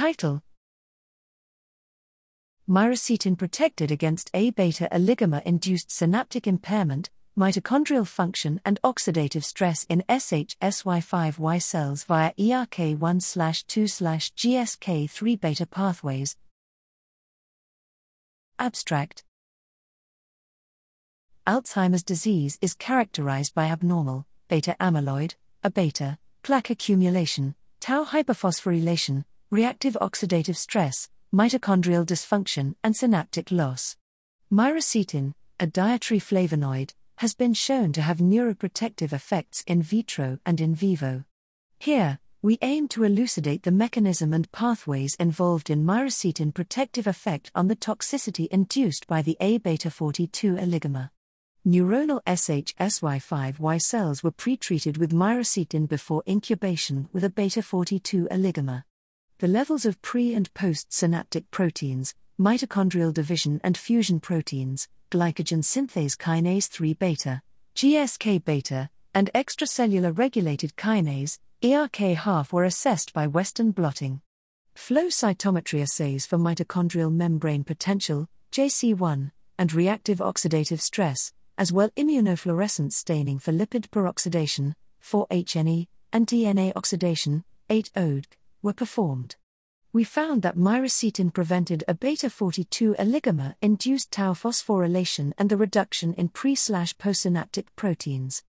Title Myricetin protected against A beta oligomer induced synaptic impairment, mitochondrial function, and oxidative stress in SHSY5Y cells via ERK1 2 GSK3 beta pathways. Abstract Alzheimer's disease is characterized by abnormal beta amyloid, A beta, plaque accumulation, tau hyperphosphorylation, reactive oxidative stress, mitochondrial dysfunction, and synaptic loss. Myricetin, a dietary flavonoid, has been shown to have neuroprotective effects in vitro and in vivo. Here, we aim to elucidate the mechanism and pathways involved in myricetin protective effect on the toxicity induced by the A beta 42 oligomer. Neuronal SHSY5Y cells were pretreated with myricetin before incubation with a beta 42 oligomer. The levels of pre and post synaptic proteins, mitochondrial division and fusion proteins, glycogen synthase kinase 3 beta, GSK beta, and extracellular regulated kinase, ERK half were assessed by Western blotting. Flow cytometry assays for mitochondrial membrane potential, JC1, and reactive oxidative stress, as well immunofluorescence staining for lipid peroxidation, 4-HNE, and DNA oxidation, 8-ODG, were performed. We found that myricetin prevented a beta 42 oligomer induced tau phosphorylation and the reduction in pre postsynaptic proteins.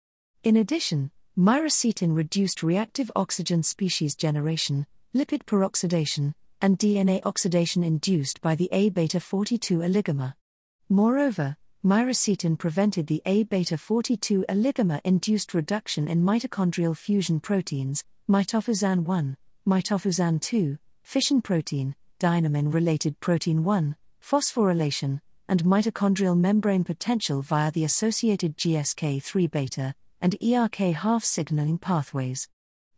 In addition, myricetin reduced reactive oxygen species generation, lipid peroxidation, and DNA oxidation induced by the A beta 42 oligomer. Moreover, myricetin prevented the A beta 42 oligomer induced reduction in mitochondrial fusion proteins, mitofusin 1, mitofusin 2, fission protein, dynamin related protein 1, phosphorylation, and mitochondrial membrane potential via the associated GSK3 beta and ERK half signaling pathways.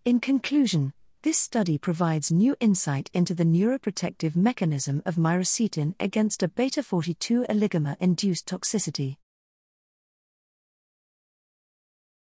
In conclusion, this study provides new insight into the neuroprotective mechanism of myricetin against a beta 42 oligomer induced toxicity.